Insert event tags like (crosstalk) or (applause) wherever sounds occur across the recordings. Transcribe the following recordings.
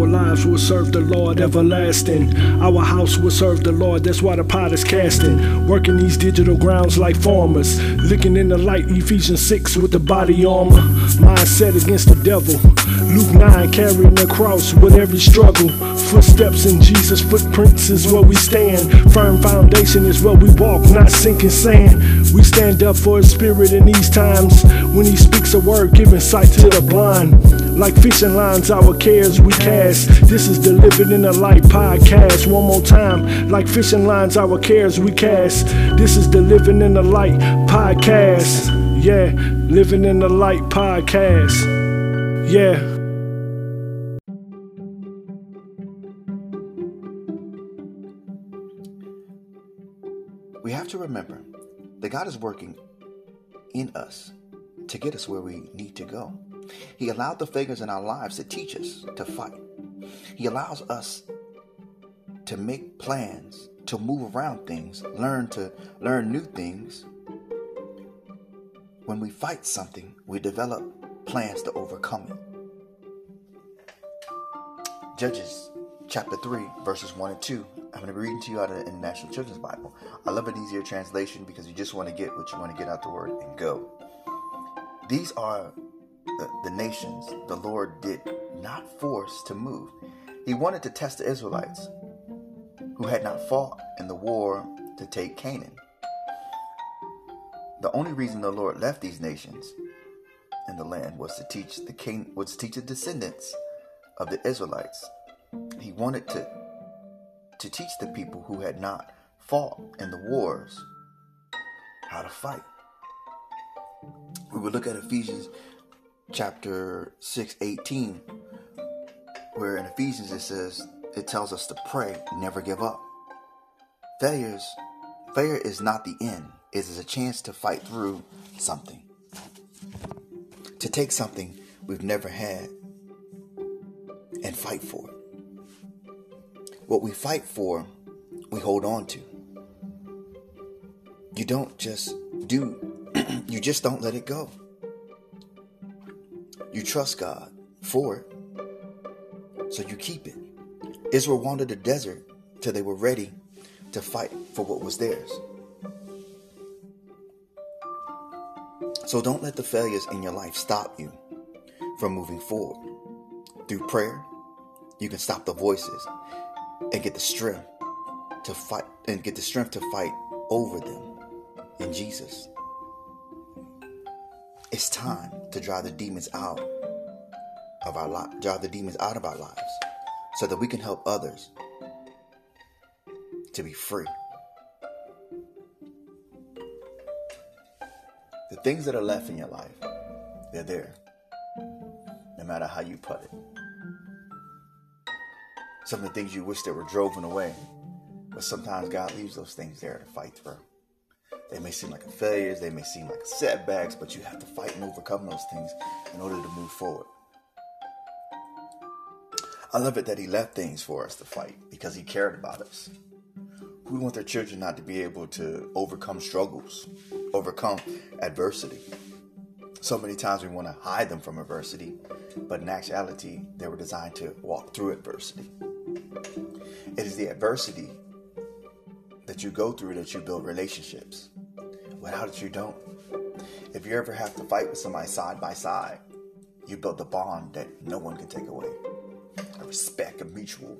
Our lives will serve the Lord everlasting. Our house will serve the Lord, that's why the pot is casting. Working these digital grounds like farmers. Looking in the light, Ephesians 6 with the body armor. Mindset against the devil. Luke 9 carrying the cross with every struggle. Footsteps in Jesus' footprints is where we stand. Firm foundation is where we walk, not sinking sand. We stand up for his spirit in these times. When he speaks a word, giving sight to the blind. Like fishing lines, our cares we cast. This is the Living in the Light podcast. One more time. Like fishing lines, our cares we cast. This is the Living in the Light podcast. Yeah, Living in the Light podcast. Yeah. We have to remember that God is working in us to get us where we need to go. He allowed the figures in our lives to teach us to fight. He allows us to make plans, to move around things, learn to learn new things. When we fight something, we develop plans to overcome it. Judges chapter 3, verses 1 and 2. I'm going to be reading to you out of the International Children's Bible. I love an easier translation because you just want to get what you want to get out the word and go. These are the, nations the Lord did not force to move. He wanted to test the Israelites who had not fought in the war to take Canaan. The only reason the Lord left these nations in the land was to teach the Can- was to teach the descendants of the Israelites. He wanted to to teach the people who had not fought in the wars how to fight. We would look at Ephesians chapter 6 18 where in ephesians it says it tells us to pray never give up. Failures failure is not the end. It is a chance to fight through something to take something we've never had and fight for it. What we fight for we hold on to. You don't just do (clears throat) you just don't let it go you trust God for it, so you keep it. Israel wandered the desert till they were ready to fight for what was theirs. So don't let the failures in your life stop you from moving forward. Through prayer, you can stop the voices and get the strength to fight and get the strength to fight over them in Jesus. It's time to drive the demons out of our life, drive the demons out of our lives, so that we can help others to be free. The things that are left in your life, they're there, no matter how you put it. Some of the things you wish that were driven away, but sometimes God leaves those things there to fight through. They may seem like failures, they may seem like setbacks, but you have to fight and overcome those things in order to move forward. I love it that he left things for us to fight because he cared about us. We want their children not to be able to overcome struggles, overcome adversity. So many times we want to hide them from adversity, but in actuality, they were designed to walk through adversity. It is the adversity that you go through that you build relationships. Without it, you don't. If you ever have to fight with somebody side by side, you build a bond that no one can take away. A respect, a mutual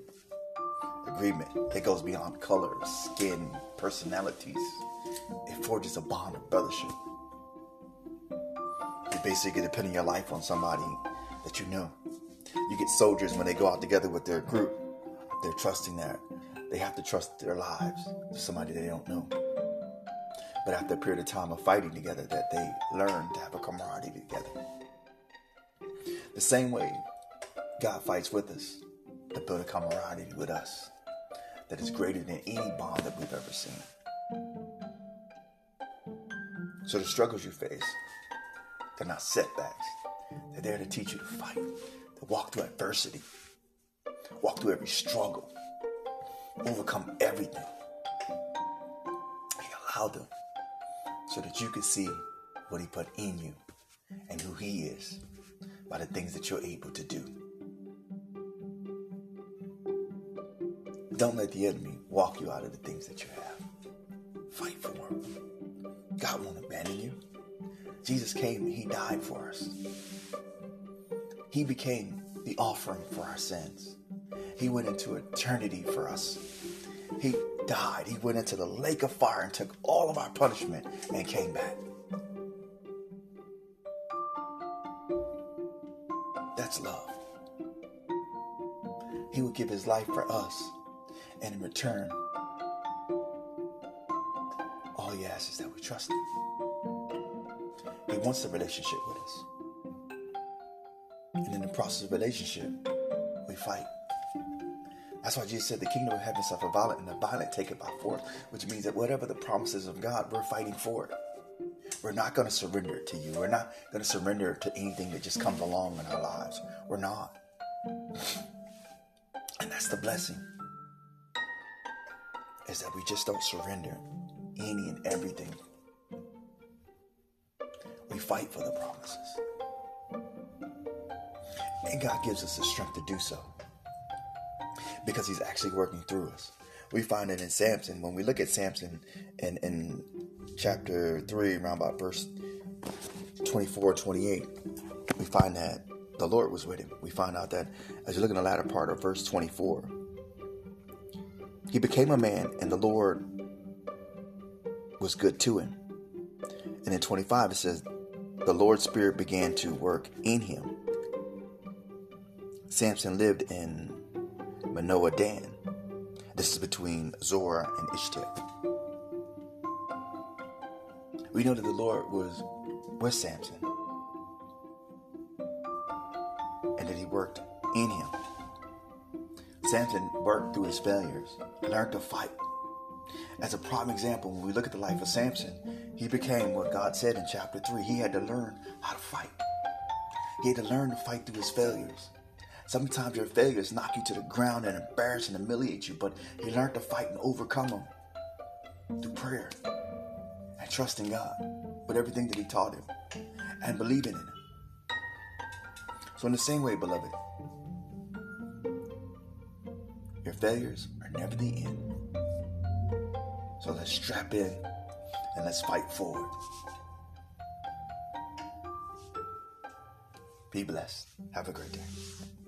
agreement that goes beyond color, skin, personalities. It forges a bond of brothership. You basically depending your life on somebody that you know. You get soldiers when they go out together with their group. They're trusting that they have to trust their lives to somebody they don't know. But after a period of time of fighting together, that they learn to have a camaraderie together. The same way God fights with us to build a camaraderie with us that is greater than any bond that we've ever seen. So the struggles you face, they're not setbacks. They're there to teach you to fight, to walk through adversity, walk through every struggle, overcome everything. He allowed them so that you could see what He put in you and who He is by the things that you're able to do. Don't let the enemy walk you out of the things that you have. Fight for them. God won't abandon you. Jesus came and he died for us. He became the offering for our sins. He went into eternity for us. He died. He went into the lake of fire and took all of our punishment and came back. That's love. He would give his life for us. And in return, all he asks is that we trust him. He wants a relationship with us. And in the process of relationship, we fight. That's why Jesus said the kingdom of heaven suffer violent and the violent take it by force, which means that whatever the promises of God, we're fighting for it. We're not going to surrender to you. We're not going to surrender to anything that just comes along in our lives. We're not. And that's the blessing. Is that we just don't surrender any and everything. We fight for the promises. And God gives us the strength to do so because He's actually working through us. We find it in Samson. When we look at Samson in, in chapter 3, around about verse 24 28, we find that the Lord was with him. We find out that as you look in the latter part of verse 24, he became a man and the Lord was good to him. And in 25, it says, the Lord's Spirit began to work in him. Samson lived in Manoah Dan. This is between Zorah and Eshtaol. We know that the Lord was with Samson and that he worked in him. Samson worked through his failures, learned to fight. As a prime example, when we look at the life of Samson, he became what God said in chapter 3. He had to learn how to fight. He had to learn to fight through his failures. Sometimes your failures knock you to the ground and embarrass and humiliate you, but he learned to fight and overcome them through prayer and trusting God with everything that he taught him and believing in him. So, in the same way, beloved, your failures are never the end. So let's strap in and let's fight forward. Be blessed. Have a great day.